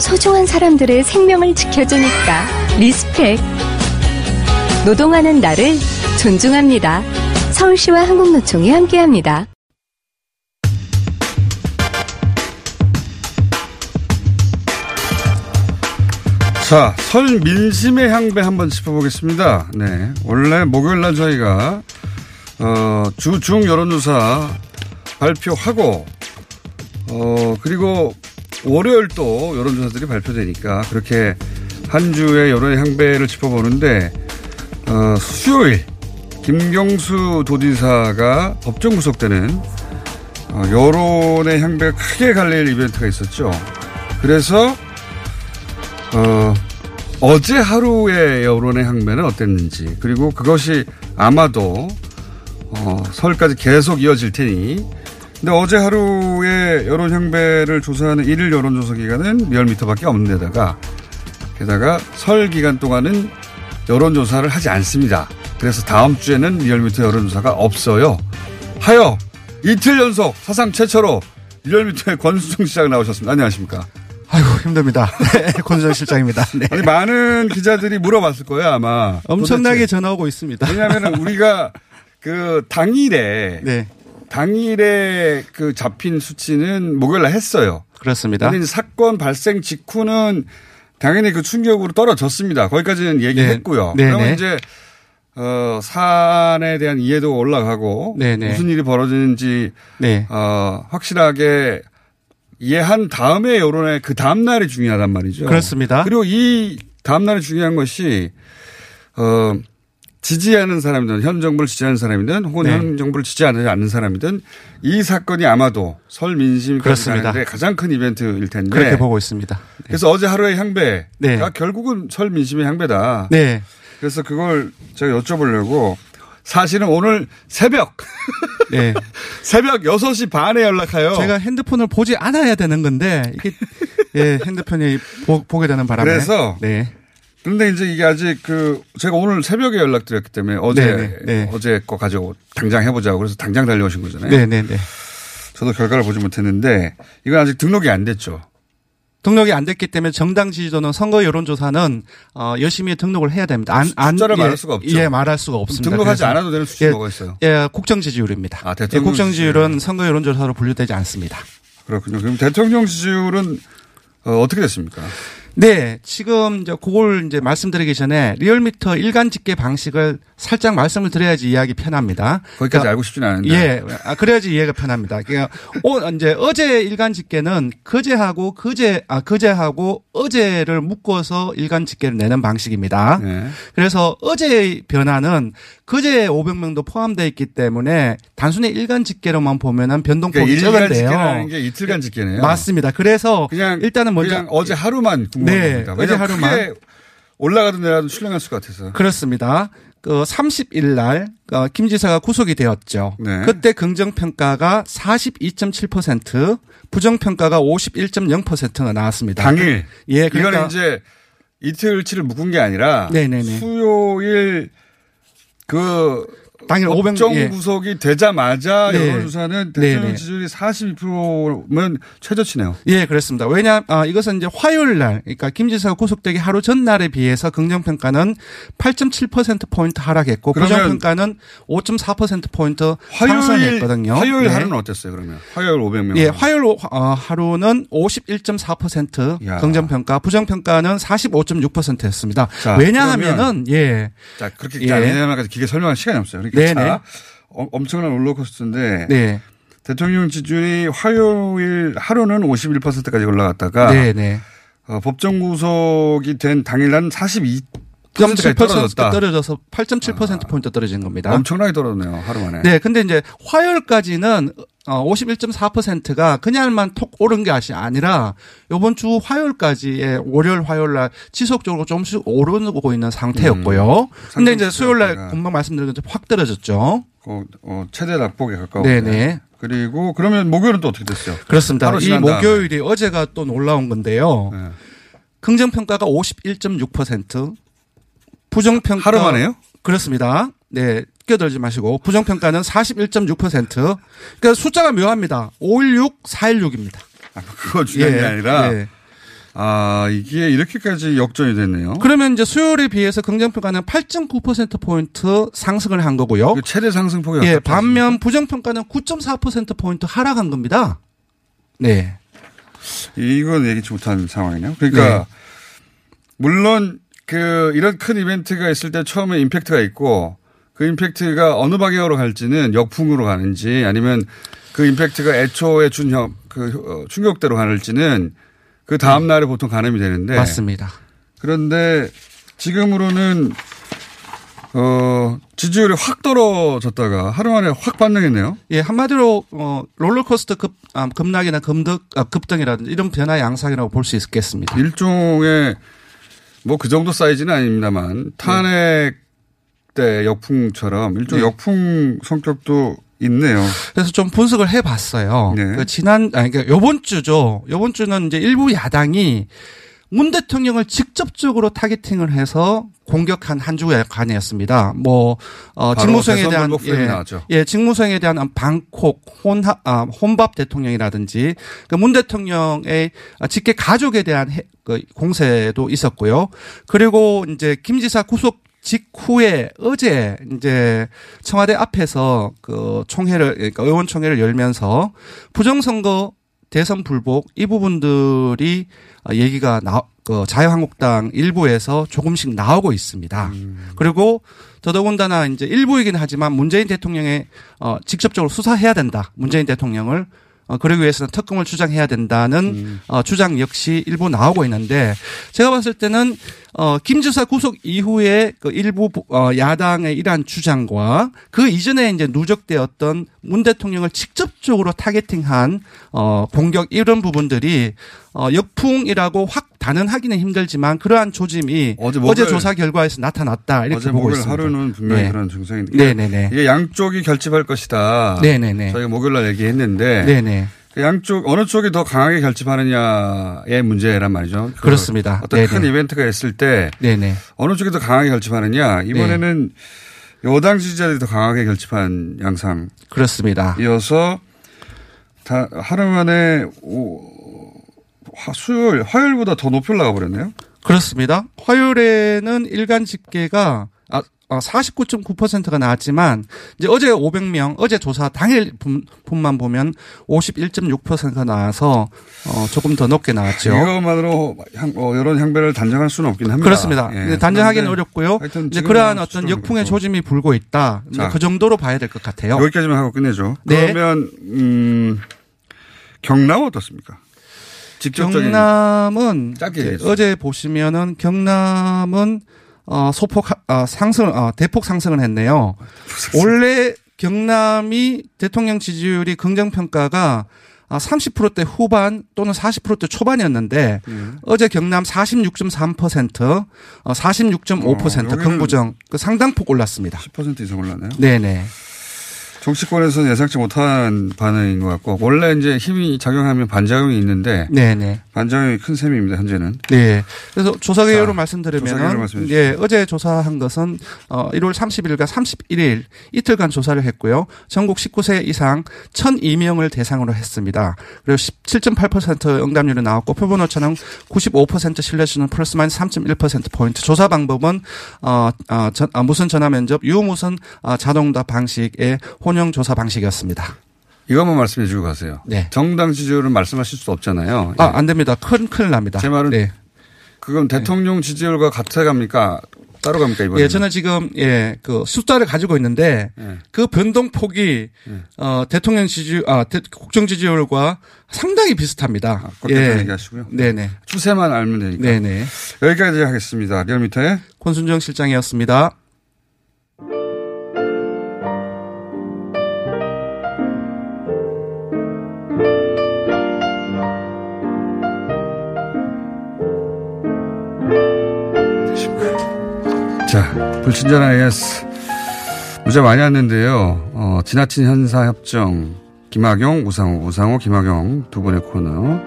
소중한 사람들의 생명을 지켜주니까 respect. 노동하는 나를 존중합니다. 서울시와 한국노총이 함께합니다. 자, 설 민심의 향배 한번 짚어보겠습니다. 네. 원래 목요일 날 저희가, 어, 주, 중 여론조사 발표하고, 어, 그리고 월요일 또 여론조사들이 발표되니까 그렇게 한 주의 여론의 향배를 짚어보는데, 어, 수요일, 김경수 도지사가 법정 구속되는 어, 여론의 향배가 크게 갈릴 이벤트가 있었죠. 그래서 어, 어제 하루의 여론의 향배는 어땠는지, 그리고 그것이 아마도, 어, 설까지 계속 이어질 테니, 근데 어제 하루의 여론 향배를 조사하는 일일 여론조사 기관은 리얼미터밖에 없는 데다가, 게다가 설 기간 동안은 여론조사를 하지 않습니다. 그래서 다음 주에는 리얼미터 여론조사가 없어요. 하여 이틀 연속 사상 최초로 리얼미터의 권순정 실장 나오셨습니다. 안녕하십니까. 아이고 힘듭니다. 네, 권순정 실장입니다. 네. 아니, 많은 기자들이 물어봤을 거예요, 아마. 엄청나게 도대체. 전화 오고 있습니다. 왜냐하면 우리가 그 당일에 네, 당일에 그 잡힌 수치는 목요일 날 했어요. 그렇습니다. 근데 사건 발생 직후는 당연히 그 충격으로 떨어졌습니다. 거기까지는 얘기했고요. 네. 그러면 네. 이제 어 사안에 대한 이해도 올라가고 네, 네. 무슨 일이 벌어지는지 네, 어 확실하게 이해한 다음에 여론의 그 다음 날이 중요하단 말이죠. 그렇습니다. 그리고 이 다음 날이 중요한 것이 어 지지하는 사람이든 현 정부를 지지하는 사람이든 혹은 네. 현 정부를 지지하지 않는 사람이든 이 사건이 아마도 설 민심까지. 가는데 가장 큰 이벤트일 텐데 그렇게 보고 있습니다. 그래서 어제 하루의 향배가 네. 결국은 설 민심의 향배다. 네, 그래서 그걸 제가 여쭤보려고 사실은 오늘 새벽 네. 새벽 6시 반에 연락해요. 제가 핸드폰을 보지 않아야 되는 건데 이게 예, 핸드폰이 보, 보게 되는 바람에 그래서 네, 그런데 이제 이게 아직 그 제가 오늘 새벽에 연락드렸기 때문에 어제 네, 네. 어제 거 가지고 당장 해보자고 그래서 당장 달려오신 거잖아요. 네, 네, 네. 저도 결과를 보지 못했는데 이건 아직 등록이 안 됐죠. 등록이 안 됐기 때문에 정당 지지도는 선거 여론조사는 어, 열심히 등록을 해야 됩니다. 안, 안 숫자를 예, 말할 수가 없죠. 예, 말할 수가 없습니다. 등록하지 않아도 되는 수치 예, 뭐가 있어요? 예, 국정 지지율입니다. 아, 예, 대통령 국정 지지율은 지지율. 선거 여론조사로 분류되지 않습니다. 그렇군요. 그럼 대통령 지지율은 어, 어떻게 됐습니까? 네, 지금 이제 그걸 이제 말씀드리기 전에 리얼미터 일간 집계 방식을 살짝 말씀을 드려야지 이해하기 편합니다. 거기까지 그러니까 알고 싶지는 않은데. 예, 아, 그래야지 이해가 편합니다. 그러니까 오, 이제 어제 일간 집계는 그제하고 그제 아 그제하고 어제를 묶어서 일간 집계를 내는 방식입니다. 네. 그래서 어제의 변화는 그제 500명도 포함되어 있기 때문에 단순히 일간 집계로만 보면 은 변동폭이 그러니까 일간 적은데요. 집계라는 게 이틀간 집계네요. 맞습니다. 그래서 그냥 일단은 먼저 그냥 어제 하루만 궁금한 네, 겁니다. 어제 하루만. 크게 올라가든 내려가든 출렁할 것 같아서. 그렇습니다. 그 30일 날 어, 김 지사가 구속이 되었죠. 네. 그때 긍정 평가가 42.7%, 부정 평가가 51.0%가 나왔습니다. 당일. 예, 그러니까 이거는 이제 이틀치를 묶은 게 아니라 네네네. 수요일 그 당일 500 법정 예. 구속이 되자마자 네. 여론조사는 대통령 네네. 지지율이 42%면 최저치네요. 예, 그렇습니다. 왜냐, 아, 이것은 이제 화요일 날, 그러니까 김 지사가 구속되기 하루 전날에 비해서 긍정평가는 8.7%포인트 하락했고, 부정평가는 5.4%포인트 화요일 상승했거든요. 화요일 네. 하루는 어땠어요 그러면? 화요일 500명. 예, 화요일 오- 어, 하루는 51.4% 야. 긍정평가, 부정평가는 45.6%였습니다. 자, 왜냐하면은, 예, 자 그렇게 예. 왜냐하면 기계 설명할 시간이 없어요. 그러니까 네네. 자, 어, 엄청난 롤러코스터인데 네, 대통령 지지율이 화요일 하루는 51%까지 올라갔다가 네, 네. 어, 법정 구속이 된 당일날 42 퍼센트까지 0.7% 떨어졌다. 떨어져서 8.7% 포인트 떨어진 겁니다. 엄청나게 떨어졌네요. 하루 만에. 네, 근데 이제 화요일까지는 어 51.4%가 그냥만 톡 오른 것이 아니라 이번 주 화요일까지의 월요일 화요일 날 지속적으로 조금씩 오르고 있는 상태였고요. 근데 이제 수요일 날. 금방 말씀드린 것처럼 확 떨어졌죠. 어, 어, 최대 낙폭에 가까워. 네네. 그리고 그러면 목요일은 또 어떻게 됐어요? 그렇습니다. 이 다음에. 목요일이 어제가 또 놀라운 건데요. 네. 긍정평가가 51.6%, 부정평가 하루 만에요? 그렇습니다. 네, 끼어들지 마시고 부정평가는 41.6%. 그러니까 숫자가 묘합니다. 516, 416입니다. 아, 그거 중요한 게 아니라 예. 아 이게 이렇게까지 역전이 됐네요. 그러면 이제 수요일에 비해서 긍정평가는 8.9% 포인트 상승을 한 거고요. 그 최대 상승폭이 예. 반면 부정평가는 9.4% 포인트 하락한 겁니다. 네. 이건 얘기치 못한 상황이네요. 그러니까 네. 물론 그 이런 큰 이벤트가 있을 때 처음에 임팩트가 있고 그 임팩트가 어느 방향으로 갈지는 역풍으로 가는지 아니면 그 임팩트가 애초에 준 형, 그 어, 충격대로 가는지는 그 다음 날에 보통 가늠이 되는데 맞습니다. 그런데 지금으로는 어 지지율이 확 떨어졌다가 하루 만에 확 반등했네요. 예, 한마디로 어 롤러코스터 급 아, 급락이나 급등 아, 급등이라든지 이런 변화 양상이라고 볼 수 있겠습니다. 일종의 뭐 그 정도 사이즈는 아닙니다만 탄핵 때 역풍처럼 일종 네. 역풍 성격도 있네요. 그래서 좀 분석을 해봤어요. 네. 그 지난 아니 그러니까 요번 주죠. 요번 주는 이제 일부 야당이 문 대통령을 직접적으로 타겟팅을 해서 공격한 한 주간이었습니다. 뭐 어, 대선 대한 예. 예, 직무수행에 대한 방콕 혼합 아, 혼밥 대통령이라든지 그 문 대통령의 직계 가족에 대한 해- 그 공세도 있었고요. 그리고 이제 김 지사 구속 직후에 어제 이제 청와대 앞에서 그 총회를 그러니까 의원 총회를 열면서 부정선거 대선 불복 이 부분들이 어, 얘기가 나, 그 자유한국당 일부에서 조금씩 나오고 있습니다. 그리고 더더군다나 이제 일부이긴 하지만 문재인 대통령의 어, 직접적으로 수사해야 된다. 문재인 대통령을 어, 그러기 위해서는 특검을 주장해야 된다는 어, 주장 역시 일부 나오고 있는데 제가 봤을 때는 어, 김 지사 구속 이후에 그 일부 어, 야당의 이러한 주장과 그 이전에 이제 누적되었던 문 대통령을 직접적으로 타겟팅한 어, 공격 이런 부분들이 어, 역풍이라고 확 단언하기는 힘들지만 그러한 조짐이 어제 어제, 목요일- 조사 결과에서 나타났다 이렇게 어제 보고 목요일 있습니다. 하루는 분명히 네. 그런 증상인데 네네네. 이게 양쪽이 결집할 것이다. 네네네. 저희가 목요일 날 얘기했는데 네네. 그 양쪽 어느 쪽이 더 강하게 결집하느냐의 문제란 말이죠. 그 그렇습니다. 어떤 큰 네네. 이벤트가 있을 때 네네. 어느 쪽이 더 강하게 결집하느냐 이번에는 여당 지지자들이 더 강하게 결집한 양상이어서 그렇습니다. 다 하루 만에 오, 화- 수요일 화요일보다 더 높이 올라가 버렸네요. 그렇습니다. 화요일에는 일간 집계가 아, 49.9%가 나왔지만 이제 어제 500명 어제 조사 당일 분, 분만 보면 51.6%가 나와서 어, 조금 더 높게 나왔죠. 이것만으로 향, 어, 여론 향배를 단정할 수는 없긴 합니다. 그렇습니다. 예. 단정하기는 어렵고요. 하여튼 이제 그러한 어떤 역풍의 그렇고. 조짐이 불고 있다. 자. 그 정도로 봐야 될 것 같아요. 여기까지만 하고 끝내죠. 네. 그러면 음, 경남 어떻습니까? 직접적인 경남은 얘기해주세요. 어제 보시면은 경남은 어, 소폭 하- 아, 상승 아, 대폭 상승을 했네요. 원래 경남이 대통령 지지율이 긍정 평가가 아, 30%대 후반 또는 40%대 초반이었는데 음. 어제 경남 46.3%, 어, 46.5% 어, 여기는 긍부정 그 상당폭 올랐습니다. 10% 이상 올랐네요. 네네. 정치권에서는 예상치 못한 반응인 것 같고 원래 이제 힘이 작용하면 반작용이 있는데 네네. 반작용이 큰 셈입니다. 현재는. 네. 그래서 조사 개요로 말씀해 예, 어제 조사한 것은 어 1월 30일과 31일 이틀간 조사를 했고요. 전국 19세 이상 1,002명을 대상으로 했습니다. 그리고 17.8% 응답률이 나왔고 표본 오차는 95% 신뢰수는 플러스 마이너스 3.1% 포인트. 조사 방법은 어, 어, 전, 아, 무선 전화 면접 유무선 어, 자동답 방식의 혼용 조사 방식이었습니다. 이것만 말씀해 주고 가세요. 네. 정당 지지율은 말씀하실 수 없잖아요. 아, 안 됩니다. 큰 큰일 납니다. 제 말은 네. 그건 대통령 지지율과 같아 갑니까? 따로 갑니까 이번에? 예, 저는 지금 예, 그 숫자를 가지고 있는데 예. 그 변동폭이 예. 어 대통령 지지 아 대, 국정 지지율과 상당히 비슷합니다. 아, 그렇게 얘기하시고요. 네 네. 추세만 알면 되니까. 네 네. 여기까지 하겠습니다. 리얼미터의 권순정 실장이었습니다. 자, 불친절한 AS. 문자 많이 왔는데요. 어, 지나친 현사협정. 김학용, 우상호, 우상호, 김학용 두 분의 코너.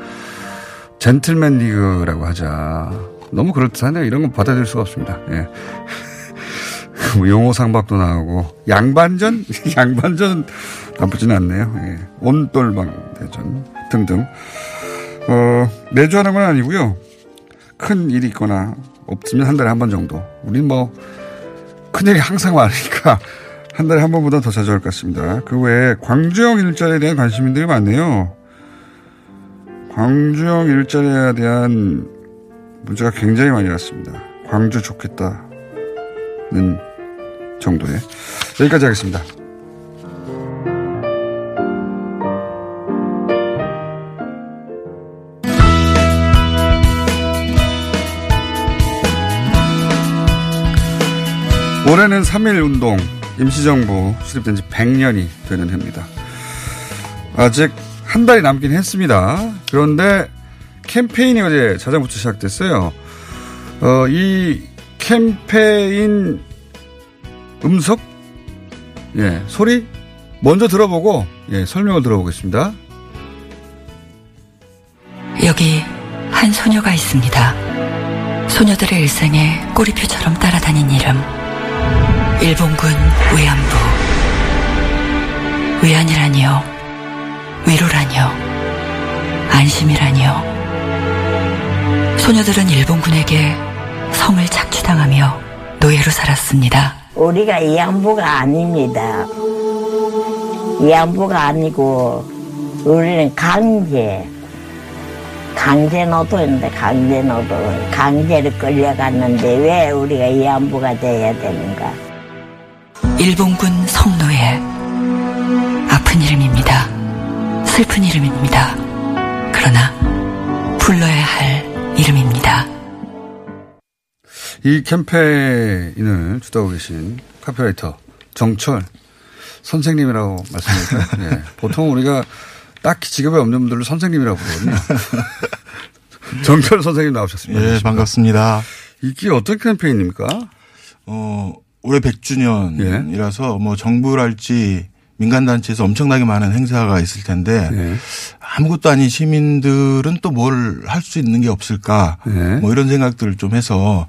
젠틀맨 리그라고 하자. 너무 그럴듯하네요. 이런 건 받아들일 수가 없습니다. 예. 뭐 용어 상박도 나오고 양반전? 양반전 나쁘지는 않네요. 예. 온돌방 대전 등등. 어, 매주 하는 건 아니고요. 큰 일이 있거나 없으면 한 달에 한 번 정도. 우린 뭐, 큰일이 항상 많으니까 한 달에 한 번보다 더 자주 할 것 같습니다. 그 외에 광주형 일자리에 대한 관심들이 많네요. 광주형 일자리에 대한 문제가 굉장히 많이 왔습니다. 광주 좋겠다는 정도에. 여기까지 하겠습니다. 올해는 3.1 운동, 임시정부 수립된 지 100년이 되는 해입니다. 아직 한 달이 남긴 했습니다. 그런데 캠페인이 어제 자정부터 시작됐어요. 어, 이 캠페인 음석? 예, 소리? 먼저 들어보고, 예, 설명을 들어보겠습니다. 여기 한 소녀가 있습니다. 소녀들의 일생에 꼬리표처럼 따라다닌 이름. 일본군 위안부. 위안이라니요. 위로라니요. 안심이라니요. 소녀들은 일본군에게 성을 착취당하며 노예로 살았습니다. 우리가 이양부가 아닙니다. 이양부가 아니고 우리는 강제 강제 노동인데 강제 노동 강제로 끌려갔는데 왜 우리가 이양부가 돼야 되는가? 일본군 성노예. 아픈 이름입니다. 슬픈 이름입니다. 그러나 불러야 할 이름입니다. 이 캠페인을 주도하고 계신 카피라이터 정철 선생님이라고 말씀드릴까요? 예. 보통 우리가 딱히 직업에 없는 분들을 선생님이라고 부르거든요. 정철 선생님 나오셨습니다. 예, 반갑습니다. 이게 어떤 캠페인입니까? 어, 올해 100주년이라서 뭐 정부랄지 민간단체에서 엄청나게 많은 행사가 있을 텐데 예. 아무것도 아닌 시민들은 또 뭘 할 수 있는 게 없을까 예. 뭐 이런 생각들을 좀 해서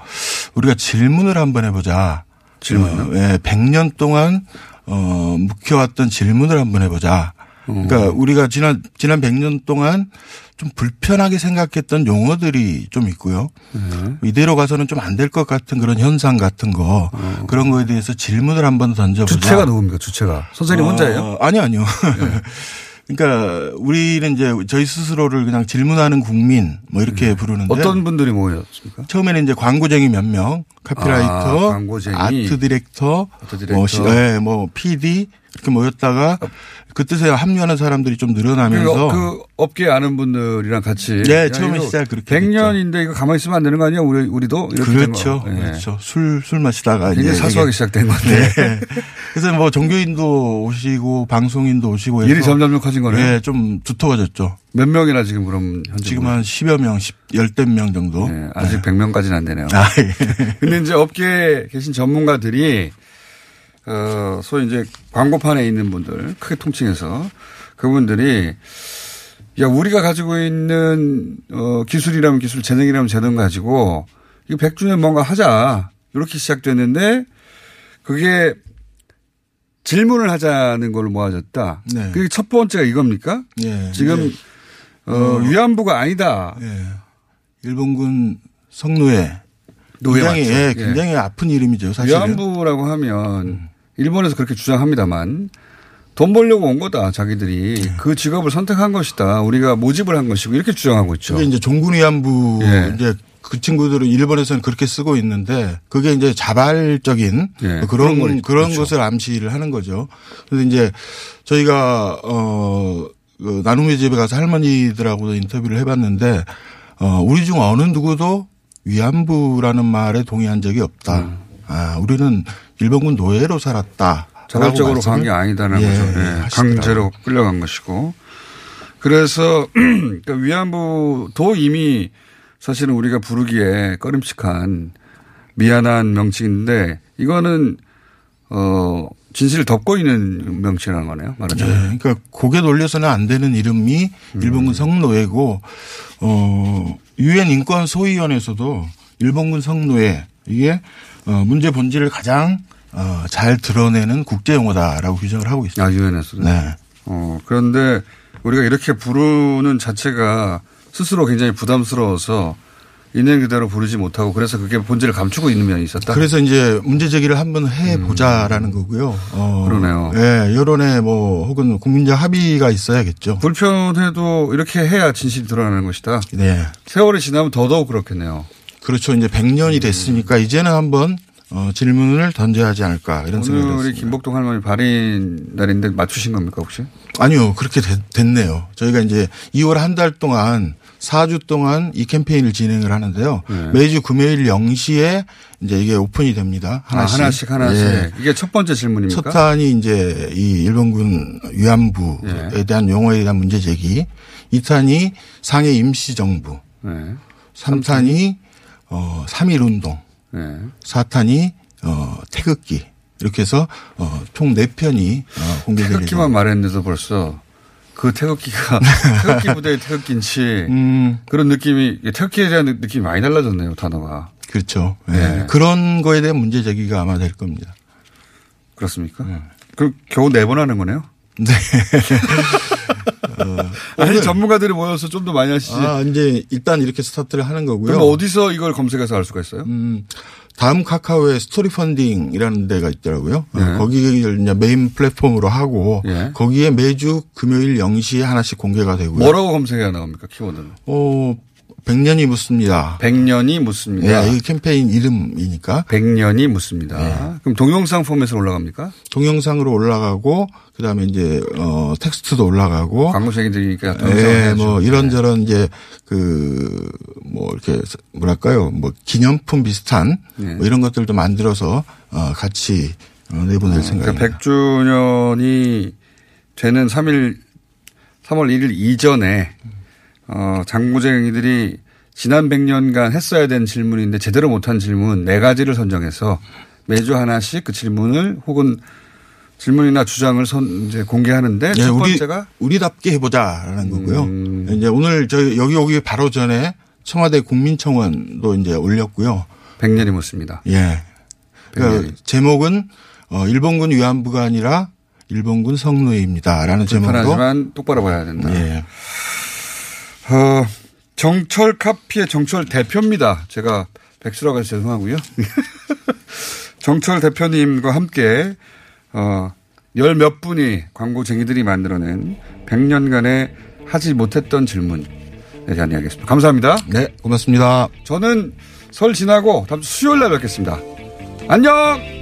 우리가 질문을 한번 해보자. 질문요? 어, 예, 100년 동안 어, 묵혀왔던 질문을 한번 해보자. 그러니까 우리가 지난 지난 100년 동안 좀 불편하게 생각했던 용어들이 좀 있고요. 이대로 가서는 좀 안 될 것 같은 그런 현상 같은 거 그런 거에 대해서 질문을 한번 던져보자. 주체가 누굽니까? 주체가 선생님 어, 혼자예요? 아니 아니요. 그러니까 우리는 이제 저희 스스로를 그냥 질문하는 국민 뭐 이렇게 부르는데 어떤 분들이 모였습니까? 처음에는 이제 광고쟁이 몇 명, 카피라이터, 아, 광고쟁이. 아트 디렉터, 아트 디렉터. 뭐, 시- 예, 뭐 PD 이렇게 모였다가 그 뜻에 합류하는 사람들이 좀 늘어나면서 그, 그 업계 아는 분들이랑 같이. 네, 야, 처음에 시작 그렇게 100년인데 이거 가만히 있으면 안 되는 거 아니야? 우리, 우리도? 그렇죠, 거. 예. 그렇죠. 술술 마시다가 이제 사소하게 시작된 건데. 네. 그래서 뭐 종교인도 오시고 방송인도 오시고 해서 일이 점점 커진 거네요. 예, 좀 두터워졌죠. 몇 명이나 지금 그럼 현재 지금 한 10여 명, 10, 열댓 명 정도. 네, 아직 100명까지는 안 되네요. 아, 예. 근데 이제 업계에 계신 전문가들이 어, 소위 이제 광고판에 있는 분들 크게 통칭해서 그분들이 야 우리가 가지고 있는 어, 기술이라면 기술, 재능이라면 재능 가지고 이거 100주년 뭔가 하자 이렇게 시작됐는데 그게 질문을 하자는 걸로 모아졌다. 네. 그게 첫 번째가 이겁니까? 예. 지금 이제, 어, 위안부가 아니다. 예. 일본군 성노예. 노예 굉장히, 맞죠? 예, 예. 굉장히 아픈 이름이죠, 사실은. 위안부라고 하면 일본에서 그렇게 주장합니다만 돈 벌려고 온 거다 자기들이 네. 그 직업을 선택한 것이다 우리가 모집을 한 것이고 이렇게 주장하고 있죠. 그게 이제 종군 위안부 예. 이제 그 친구들은 일본에서는 그렇게 쓰고 있는데 그게 이제 자발적인 예, 그런 그런 거리- 그런, 그렇죠. 것을 암시를 하는 거죠. 그래서 이제 저희가 어 그 나눔의 집에 가서 할머니들하고도 인터뷰를 해봤는데 어 우리 중 어느 누구도 위안부라는 말에 동의한 적이 없다. 아, 우리는 일본군 노예로 살았다. 자발적으로 간 게 아니다는 예, 거죠. 예, 하시더라고요. 강제로 끌려간 것이고. 그래서 그러니까 위안부도 이미 사실은 우리가 부르기에 꺼림칙한 미안한 명칭인데 이거는 어 진실을 덮고 있는 명칭이라는 거네요. 네, 말하자면. 그러니까 고개 돌려서는 안 되는 이름이 음. 일본군 성노예고 어 유엔 인권 소위원회에서도 일본군 성노예 이게 어 문제 본질을 가장 어잘 드러내는 국제 용어다라고 규정을 하고 있습니다. 아 유엔에서도. 네. 어 그런데 우리가 이렇게 부르는 자체가 스스로 굉장히 부담스러워서 있는 그대로 부르지 못하고 그래서 그게 본질을 감추고 있는 면이 있었다. 그래서 이제 문제 제기를 한번 해 보자라는 거고요. 어, 음. 그러네요. 예, 여론에 뭐 혹은 국민적 합의가 있어야겠죠. 불편해도 이렇게 해야 진실이 드러나는 것이다. 네. 세월이 지나면 더더욱 그렇겠네요. 그렇죠. 이제 100년이 됐으니까 이제는 한번 어, 질문을 던져야 하지 않을까 이런 생각이 오늘이 들었습니다. 김복동 할머니 발인 날인데 맞추신 겁니까 혹시? 아니요. 그렇게 됐, 네요 저희가 이제 2월 한 달 동안 4주 동안 이 캠페인을 진행을 하는데요. 네. 매주 금요일 0시에 이제 이게 오픈이 됩니다. 하나씩. 아, 하나씩 하나씩. 예. 이게 첫 번째 질문입니까? 첫 탄이 이제 이 일본군 위안부에 예. 대한 용어에 대한 문제 제기. 2탄이 상해 임시정부. 네. 3탄이 어, 3.1 운동. 네. 4탄이 어, 태극기. 이렇게 해서 어, 총 4편이 어, 공개될 태극기만 말했는데도 벌써 그 태극기가 태극기 부대의 태극기인지 음. 그런 느낌이 태극기에 대한 느낌이 많이 달라졌네요 단어가. 그렇죠. 예. 네. 그런 거에 대한 문제 제기가 아마 될 겁니다. 그렇습니까? 그럼 겨우 네 번 하는 거네요? 네. 아니 오늘- 전문가들이 모여서 좀 더 많이 하시지. 아, 이제 일단 이렇게 스타트를 하는 거고요. 그럼 어디서 이걸 검색해서 알 수가 있어요? 음, 다음 카카오에 스토리 펀딩이라는 데가 있더라고요. 어, 네. 거기를 이제 메인 플랫폼으로 하고 예. 거기에 매주 금요일 0시에 하나씩 공개가 되고요. 뭐라고 검색해야 나옵니까 키워드는? 어, 100년이 묻습니다. 100년이 묻습니다. 예, 이 캠페인 이름이니까 100년이 묻습니다. 네. 그럼 동영상 포맷으로 올라갑니까? 동영상으로 올라가고 그다음에 이제 어 텍스트도 올라가고 광고쟁이들이니까 동영상을 예. 뭐 이런저런 이제 그 뭐 이렇게 뭐랄까요 뭐 기념품 비슷한 네. 뭐 이런 것들도 만들어서 어 같이 어, 내보낼 생각입니다. 그러니까 100주년이 되는 3일 3월 1일 이전에 어 장고쟁이들이 지난 100년간 했어야 된 질문인데 제대로 못한 질문 네 가지를 선정해서 매주 하나씩 그 질문을 혹은 질문이나 주장을 선 이제 공개하는데 예, 첫 우리 번째가 우리 답게 해보자라는 거고요. 음. 이제 오늘 저희 여기 오기 바로 전에 청와대 국민청원도 이제 올렸고요. 100년이 묻습니다. 예. 그러니까 100년이. 제목은 어 일본군 위안부가 아니라 일본군 성노예입니다라는 제목으로 불편하지만 똑바로 봐야 된다. 예. 어, 정철 카피의 정철 대표입니다. 제가 백수라고 해서 죄송하고요. 정철 대표님과 함께 어, 열 몇 분이 광고쟁이들이 만들어낸 100년간의 하지 못했던 질문에 대한 이야기였습니다. 감사합니다. 네, 고맙습니다. 저는 설 지나고 다음 주 수요일 날 뵙겠습니다. 안녕!